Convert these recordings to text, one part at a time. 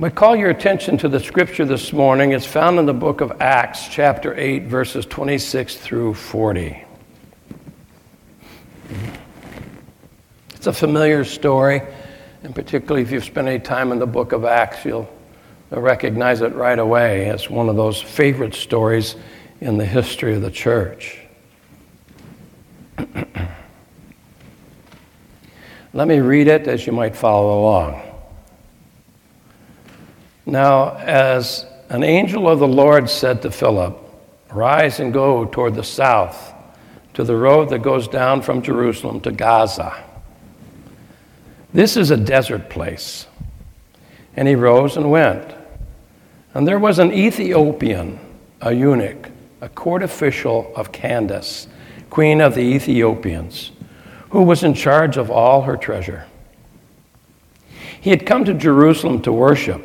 I call your attention to the scripture this morning. It's found in the book of Acts, chapter 8, verses 26 through 40. It's a familiar story, and particularly if you've spent any time in the book of Acts, you'll recognize it right away. It's one of those favorite stories in the history of the church. Let me read it as you might follow along. Now, as an angel of the Lord said to Philip, Rise and go toward the south to the road that goes down from Jerusalem to Gaza. This is a desert place. And he rose and went. And there was an Ethiopian, a eunuch, a court official of Candace, queen of the Ethiopians, who was in charge of all her treasure. He had come to Jerusalem to worship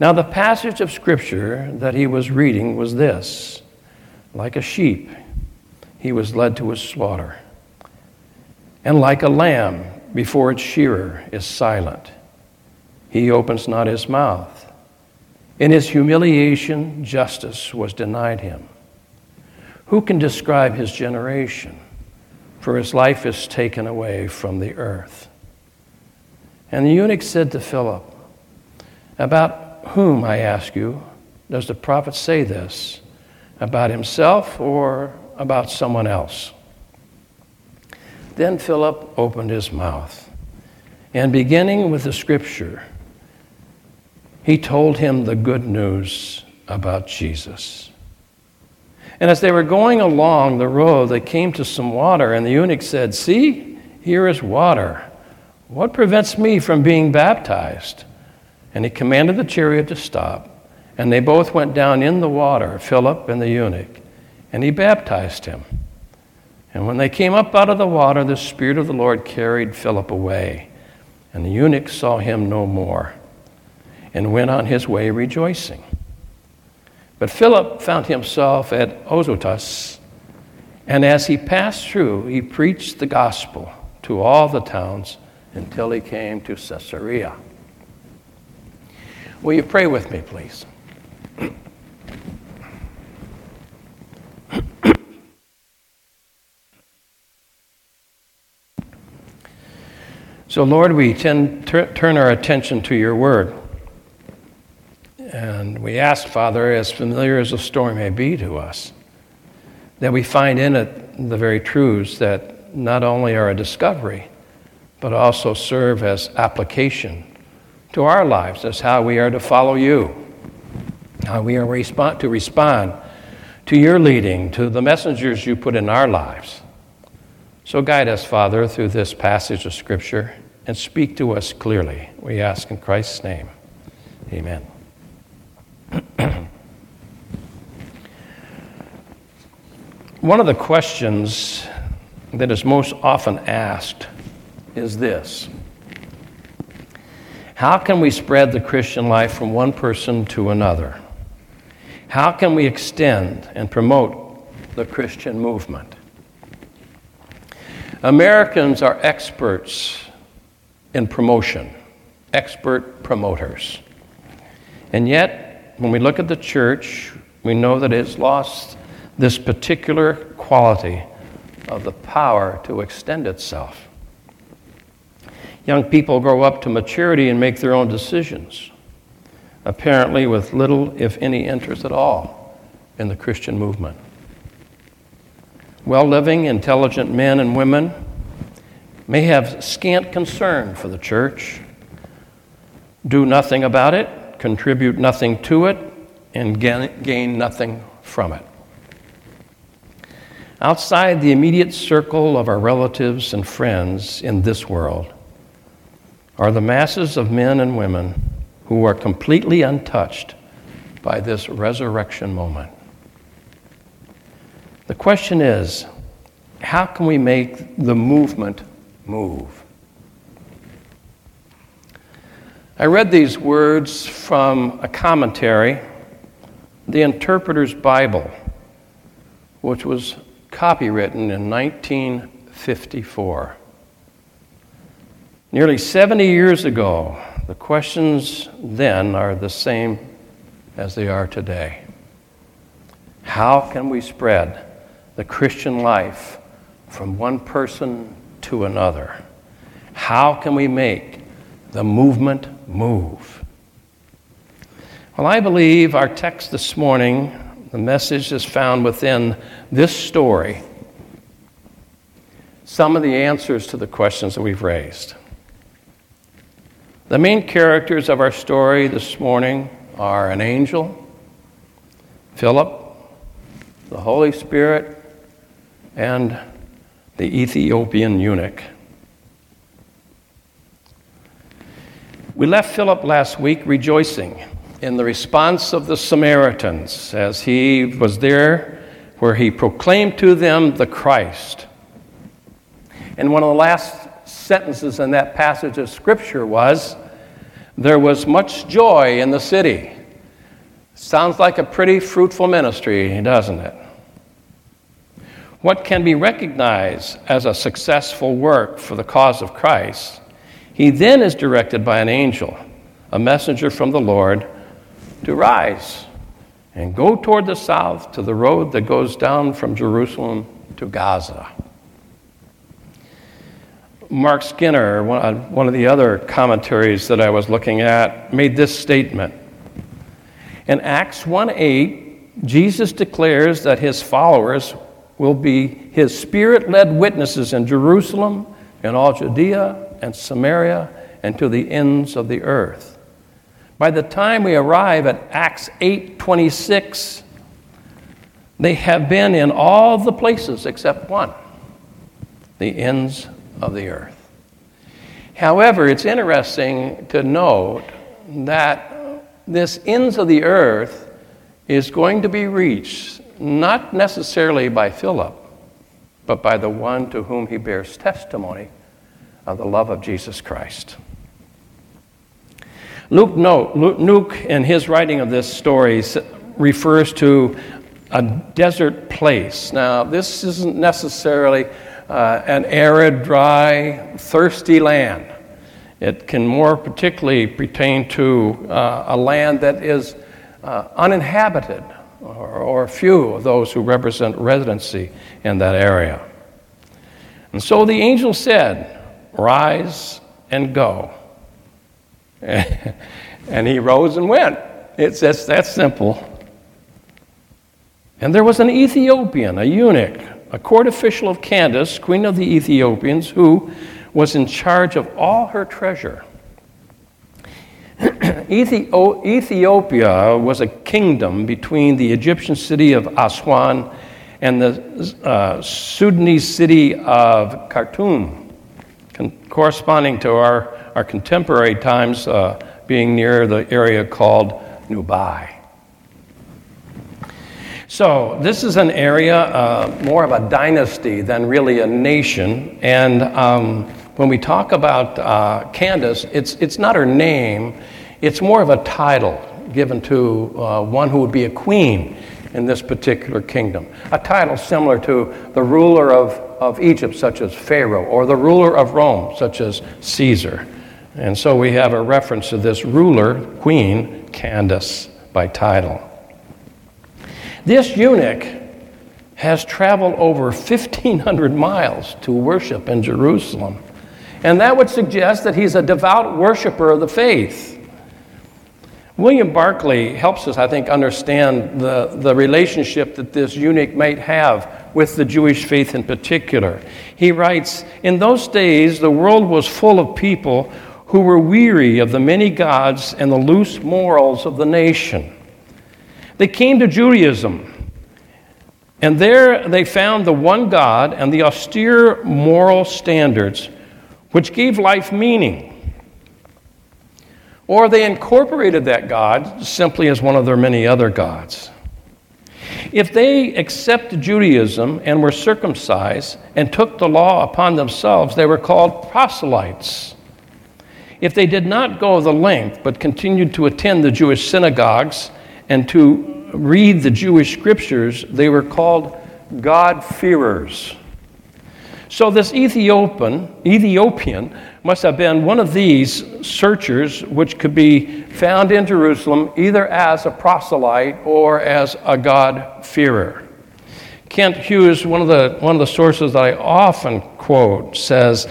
Now, the passage of Scripture that he was reading was this Like a sheep, he was led to his slaughter. And like a lamb before its shearer is silent, he opens not his mouth. In his humiliation, justice was denied him. Who can describe his generation? For his life is taken away from the earth. And the eunuch said to Philip, About whom, I ask you, does the prophet say this? About himself or about someone else? Then Philip opened his mouth, and beginning with the scripture, he told him the good news about Jesus. And as they were going along the road, they came to some water, and the eunuch said, See, here is water. What prevents me from being baptized? And he commanded the chariot to stop. And they both went down in the water, Philip and the eunuch, and he baptized him. And when they came up out of the water, the Spirit of the Lord carried Philip away. And the eunuch saw him no more and went on his way rejoicing. But Philip found himself at Azotus, and as he passed through, he preached the gospel to all the towns until he came to Caesarea. Will you pray with me, please? So, Lord, we tend, turn our attention to your word. And we ask, Father, as familiar as the story may be to us, that we find in it the very truths that not only are a discovery, but also serve as application to our lives. That's how we are to follow you, how we are to respond to your leading, to the messengers you put in our lives. So guide us, Father, through this passage of Scripture and speak to us clearly. We ask in Christ's name. Amen. One of the questions that is most often asked is this how can we spread the Christian life from one person to another? How can we extend and promote the Christian movement? Americans are experts in promotion, expert promoters. And yet, when we look at the church, we know that it's lost this particular quality of the power to extend itself. Young people grow up to maturity and make their own decisions, apparently with little, if any, interest at all in the Christian movement. Well living, intelligent men and women may have scant concern for the church, do nothing about it, contribute nothing to it, and gain nothing from it. Outside the immediate circle of our relatives and friends in this world, are the masses of men and women who are completely untouched by this resurrection moment. The question is how can we make the movement move? I read these words from a commentary, the Interpreter's Bible, which was copywritten in 1954. Nearly 70 years ago, the questions then are the same as they are today. How can we spread the Christian life from one person to another? How can we make the movement move? Well, I believe our text this morning, the message is found within this story, some of the answers to the questions that we've raised. The main characters of our story this morning are an angel, Philip, the Holy Spirit, and the Ethiopian eunuch. We left Philip last week rejoicing in the response of the Samaritans as he was there where he proclaimed to them the Christ. And one of the last sentences in that passage of Scripture was, There was much joy in the city. Sounds like a pretty fruitful ministry, doesn't it? what can be recognized as a successful work for the cause of Christ, he then is directed by an angel, a messenger from the Lord, to rise and go toward the south to the road that goes down from Jerusalem to Gaza. Mark Skinner, uh, one of the other commentaries that I was looking at, made this statement. In Acts 1 8, Jesus declares that his followers will be his spirit led witnesses in Jerusalem, in all Judea and Samaria, and to the ends of the earth. By the time we arrive at Acts 8:26, they have been in all the places except one, the ends of the earth. However, it's interesting to note that this ends of the earth is going to be reached not necessarily by Philip, but by the one to whom he bears testimony of the love of Jesus Christ. Luke, note, Luke, in his writing of this story, refers to a desert place. Now, this isn't necessarily uh, an arid, dry, thirsty land. It can more particularly pertain to uh, a land that is uh, uninhabited, or, or few of those who represent residency in that area. And so the angel said, Rise and go. and he rose and went. It's that simple. And there was an Ethiopian, a eunuch, a court official of Candace, queen of the Ethiopians, who was in charge of all her treasure. Ethiopia was a kingdom between the Egyptian city of Aswan and the uh, Sudanese city of Khartoum, con- corresponding to our, our contemporary times uh, being near the area called Nubia. So, this is an area uh, more of a dynasty than really a nation. And um, when we talk about uh, Candace, it's, it's not her name, it's more of a title given to uh, one who would be a queen in this particular kingdom. A title similar to the ruler of, of Egypt, such as Pharaoh, or the ruler of Rome, such as Caesar. And so we have a reference to this ruler, Queen Candace, by title. This eunuch has traveled over 1,500 miles to worship in Jerusalem. And that would suggest that he's a devout worshiper of the faith. William Barclay helps us, I think, understand the, the relationship that this eunuch might have with the Jewish faith in particular. He writes In those days, the world was full of people who were weary of the many gods and the loose morals of the nation. They came to Judaism, and there they found the one God and the austere moral standards which gave life meaning. or they incorporated that God simply as one of their many other gods. If they accepted Judaism and were circumcised and took the law upon themselves, they were called proselytes. If they did not go the length but continued to attend the Jewish synagogues and to read the Jewish scriptures, they were called God-fearers. So this Ethiopian, Ethiopian must have been one of these searchers which could be found in Jerusalem either as a proselyte or as a God-fearer. Kent Hughes, one of the, one of the sources that I often quote, says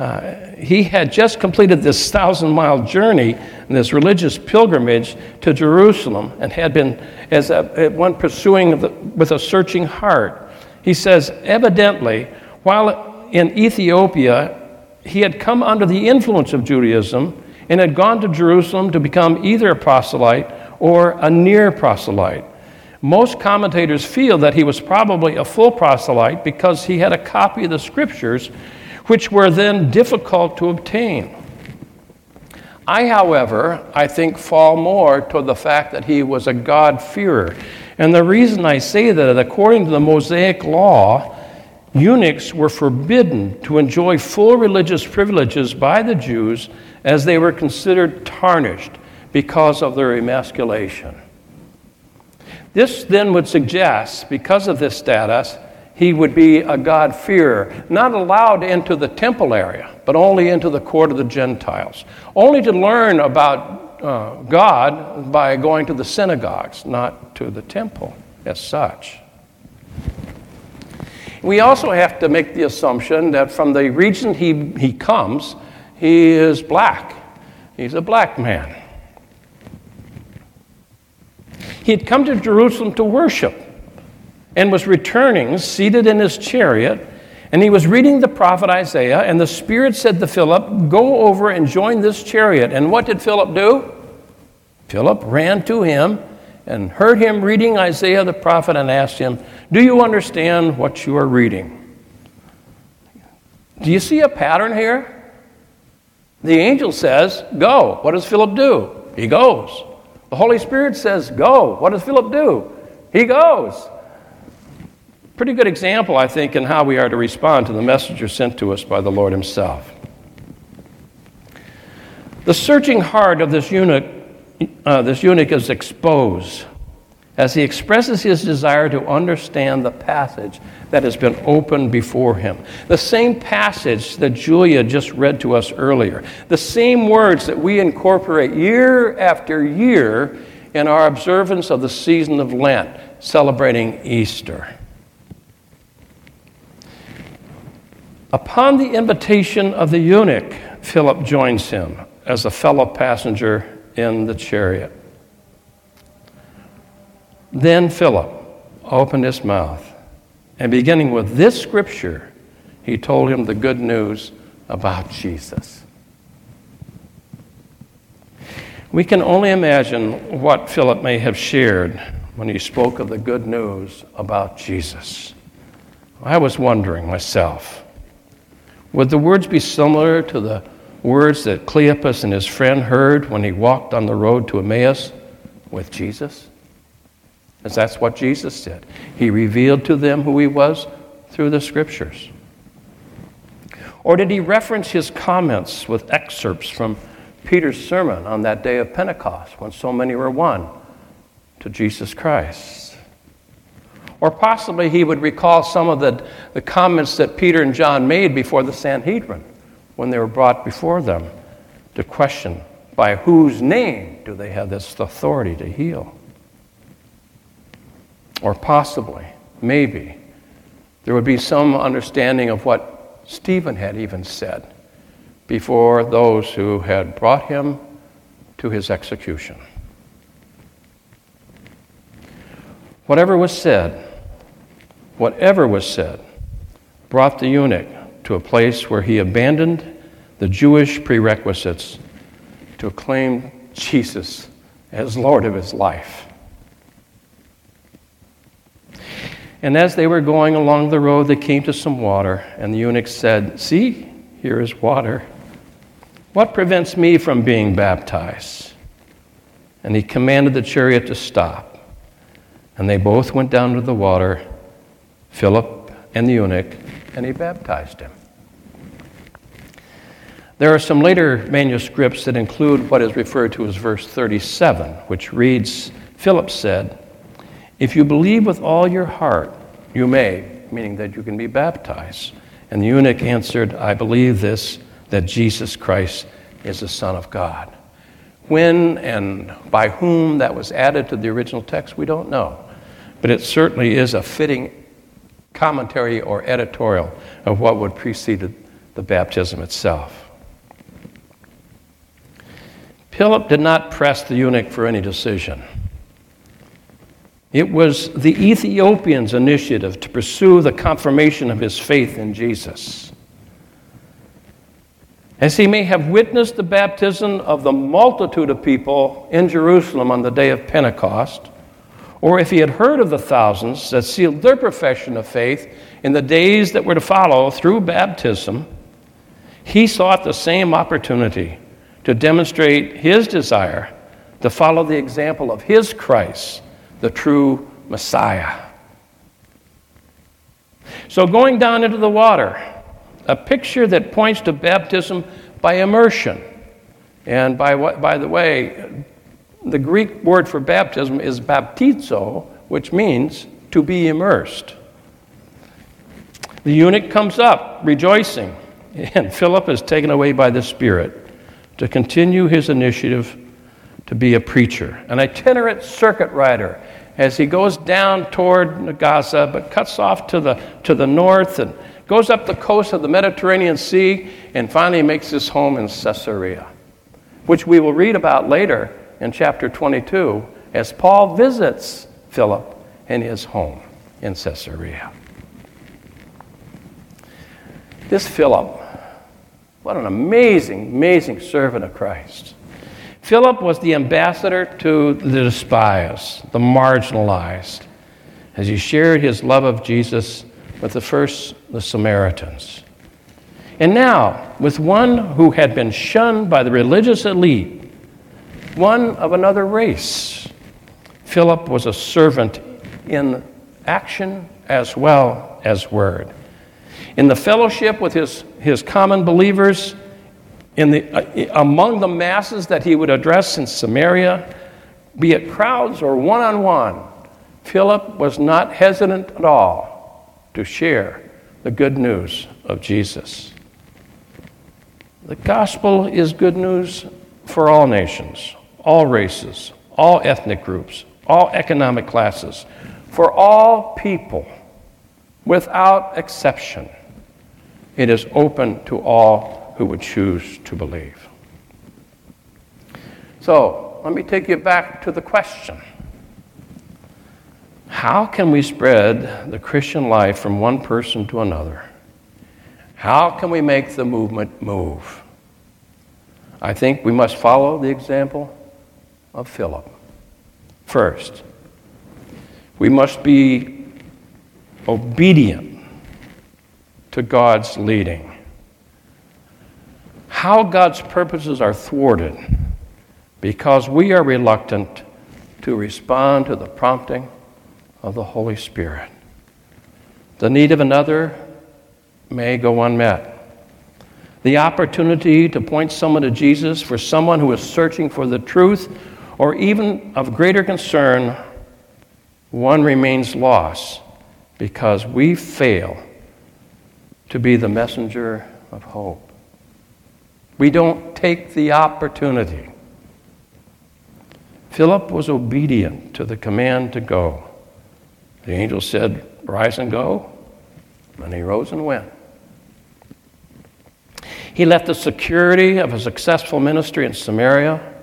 uh, he had just completed this thousand mile journey, this religious pilgrimage to Jerusalem, and had been, as a, one pursuing the, with a searching heart. He says, evidently, while in Ethiopia, he had come under the influence of Judaism and had gone to Jerusalem to become either a proselyte or a near proselyte. Most commentators feel that he was probably a full proselyte because he had a copy of the scriptures, which were then difficult to obtain. I, however, I think fall more to the fact that he was a God-fearer. And the reason I say that, according to the Mosaic law, eunuchs were forbidden to enjoy full religious privileges by the Jews as they were considered tarnished because of their emasculation. This then would suggest, because of this status, he would be a God-fearer, not allowed into the temple area, but only into the court of the Gentiles, only to learn about uh, God by going to the synagogues, not to the temple as such. We also have to make the assumption that from the region he, he comes, he is black. He's a black man. He had come to Jerusalem to worship and was returning, seated in his chariot, and he was reading the prophet Isaiah, and the Spirit said to Philip, Go over and join this chariot. And what did Philip do? Philip ran to him and heard him reading Isaiah the prophet and asked him, Do you understand what you are reading? Do you see a pattern here? The angel says, Go. What does Philip do? He goes. The Holy Spirit says, Go. What does Philip do? He goes. Pretty good example, I think, in how we are to respond to the messenger sent to us by the Lord Himself. The searching heart of this eunuch uh, this eunuch is exposed as he expresses his desire to understand the passage that has been opened before him. The same passage that Julia just read to us earlier. The same words that we incorporate year after year in our observance of the season of Lent, celebrating Easter. Upon the invitation of the eunuch, Philip joins him as a fellow passenger in the chariot. Then Philip opened his mouth, and beginning with this scripture, he told him the good news about Jesus. We can only imagine what Philip may have shared when he spoke of the good news about Jesus. I was wondering myself would the words be similar to the words that Cleopas and his friend heard when he walked on the road to Emmaus with Jesus? Because that's what Jesus did. He revealed to them who he was through the scriptures. Or did he reference his comments with excerpts from Peter's sermon on that day of Pentecost when so many were won to Jesus Christ? Or possibly he would recall some of the, the comments that Peter and John made before the Sanhedrin when they were brought before them to question by whose name do they have this authority to heal? Or possibly, maybe, there would be some understanding of what Stephen had even said before those who had brought him to his execution. Whatever was said, whatever was said, brought the eunuch to a place where he abandoned the Jewish prerequisites to acclaim Jesus as Lord of his life. And as they were going along the road, they came to some water, and the eunuch said, See, here is water. What prevents me from being baptized? And he commanded the chariot to stop. And they both went down to the water, Philip and the eunuch, and he baptized him. There are some later manuscripts that include what is referred to as verse 37, which reads Philip said, If you believe with all your heart, you may, meaning that you can be baptized. And the eunuch answered, I believe this, that Jesus Christ is the Son of God. When and by whom that was added to the original text, we don't know. But it certainly is a fitting commentary or editorial of what would precede the baptism itself. Philip did not press the eunuch for any decision. It was the Ethiopian's initiative to pursue the confirmation of his faith in Jesus. As he may have witnessed the baptism of the multitude of people in Jerusalem on the day of Pentecost, or if he had heard of the thousands that sealed their profession of faith in the days that were to follow through baptism, he sought the same opportunity to demonstrate his desire to follow the example of his Christ, the true Messiah. So, going down into the water, a picture that points to baptism by immersion. And by, what, by the way, the Greek word for baptism is baptizo, which means to be immersed. The eunuch comes up rejoicing, and Philip is taken away by the Spirit to continue his initiative to be a preacher, an itinerant circuit rider as he goes down toward Gaza, but cuts off to the, to the north and goes up the coast of the Mediterranean Sea, and finally makes his home in Caesarea, which we will read about later in chapter 22 as Paul visits Philip in his home in Caesarea. This Philip, what an amazing, amazing servant of Christ. Philip was the ambassador to the despised, the marginalized, as he shared his love of Jesus with the first, the Samaritans. And now, with one who had been shunned by the religious elite, one of another race, Philip was a servant in action as well as word. In the fellowship with his, his common believers, in the, uh, among the masses that he would address in Samaria, be it crowds or one on one, Philip was not hesitant at all to share the good news of Jesus. The gospel is good news for all nations, all races, all ethnic groups, all economic classes, for all people, without exception. It is open to all who would choose to believe. So, let me take you back to the question how can we spread the Christian life from one person to another? How can we make the movement move? I think we must follow the example of Philip. First, we must be obedient to God's leading. How God's purposes are thwarted because we are reluctant to respond to the prompting of the Holy Spirit. The need of another may go unmet. The opportunity to point someone to Jesus for someone who is searching for the truth, or even of greater concern, one remains lost because we fail to be the messenger of hope. We don't take the opportunity. Philip was obedient to the command to go. The angel said, Rise and go. And he rose and went. He left the security of a successful ministry in Samaria,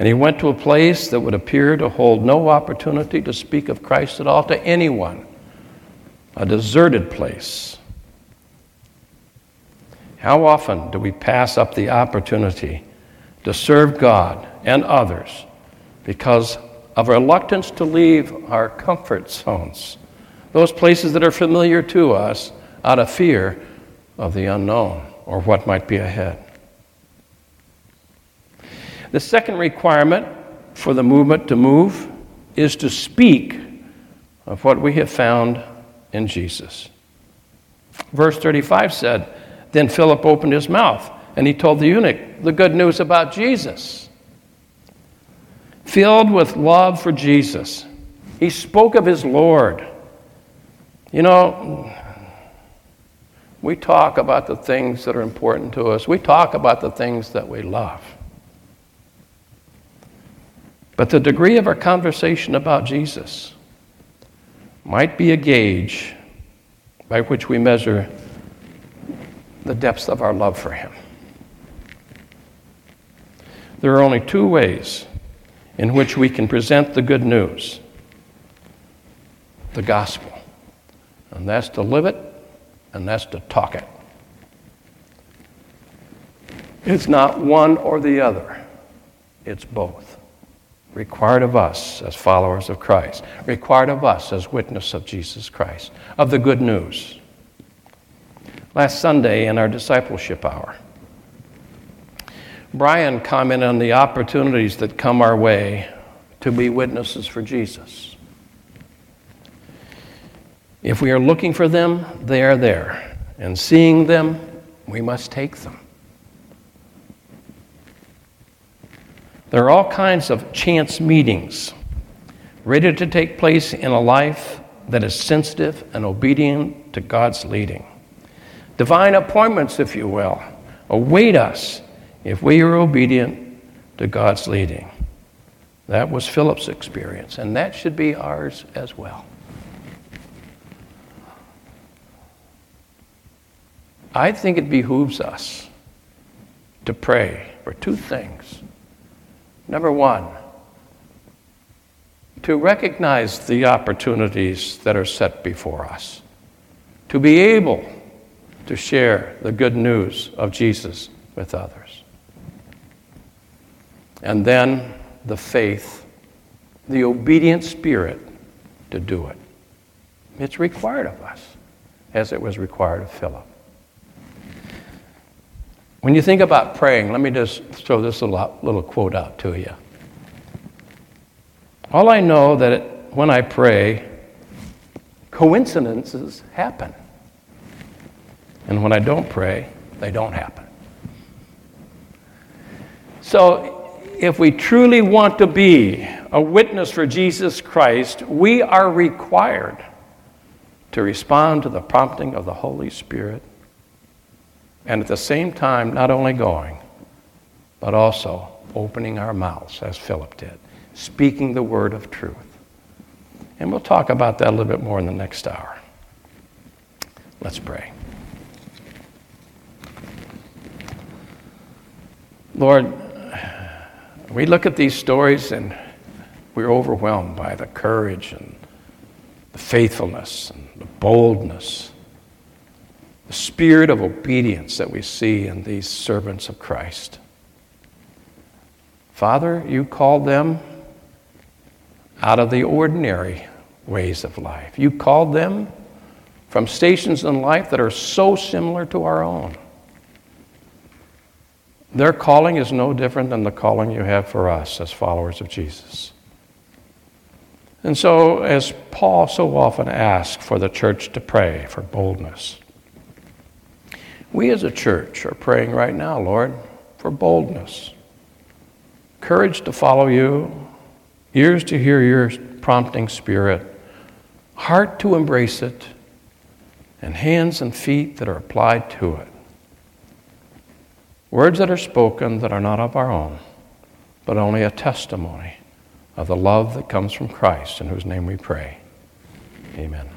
and he went to a place that would appear to hold no opportunity to speak of Christ at all to anyone, a deserted place. How often do we pass up the opportunity to serve God and others because of reluctance to leave our comfort zones, those places that are familiar to us, out of fear of the unknown or what might be ahead. The second requirement for the movement to move is to speak of what we have found in Jesus. Verse 35 said, Then Philip opened his mouth and he told the eunuch the good news about Jesus. Filled with love for Jesus, he spoke of his Lord. You know, we talk about the things that are important to us, we talk about the things that we love. But the degree of our conversation about Jesus might be a gauge by which we measure the depths of our love for Him. There are only two ways in which we can present the good news the gospel, and that's to live it and that's to talk it. It's not one or the other, it's both. Required of us as followers of Christ, required of us as witness of Jesus Christ, of the good news. Last Sunday in our discipleship hour, Brian commented on the opportunities that come our way to be witnesses for Jesus. If we are looking for them, they are there. And seeing them, we must take them. There are all kinds of chance meetings ready to take place in a life that is sensitive and obedient to God's leading. Divine appointments, if you will, await us if we are obedient to God's leading. That was Philip's experience, and that should be ours as well. I think it behooves us to pray for two things. Number one, to recognize the opportunities that are set before us, to be able to share the good news of Jesus with others. And then the faith, the obedient spirit to do it. It's required of us, as it was required of Philip. When you think about praying, let me just throw this little, little quote out to you. All I know that it, when I pray, coincidences happen. And when I don't pray, they don't happen. So, if we truly want to be a witness for Jesus Christ, we are required to respond to the prompting of the Holy Spirit and at the same time, not only going, but also opening our mouths, as Philip did, speaking the word of truth. And we'll talk about that a little bit more in the next hour. Let's pray. Lord, we look at these stories and we're overwhelmed by the courage and the faithfulness and the boldness the spirit of obedience that we see in these servants of Christ. Father, you called them out of the ordinary ways of life. You called them from stations in life that are so similar to our own. Their calling is no different than the calling you have for us as followers of Jesus. And so, as Paul so often asks for the church to pray for boldness, we as a church are praying right now, Lord, for boldness, courage to follow you, ears to hear your prompting spirit, heart to embrace it, and hands and feet that are applied to it. Words that are spoken that are not of our own, but only a testimony of the love that comes from Christ, in whose name we pray. Amen.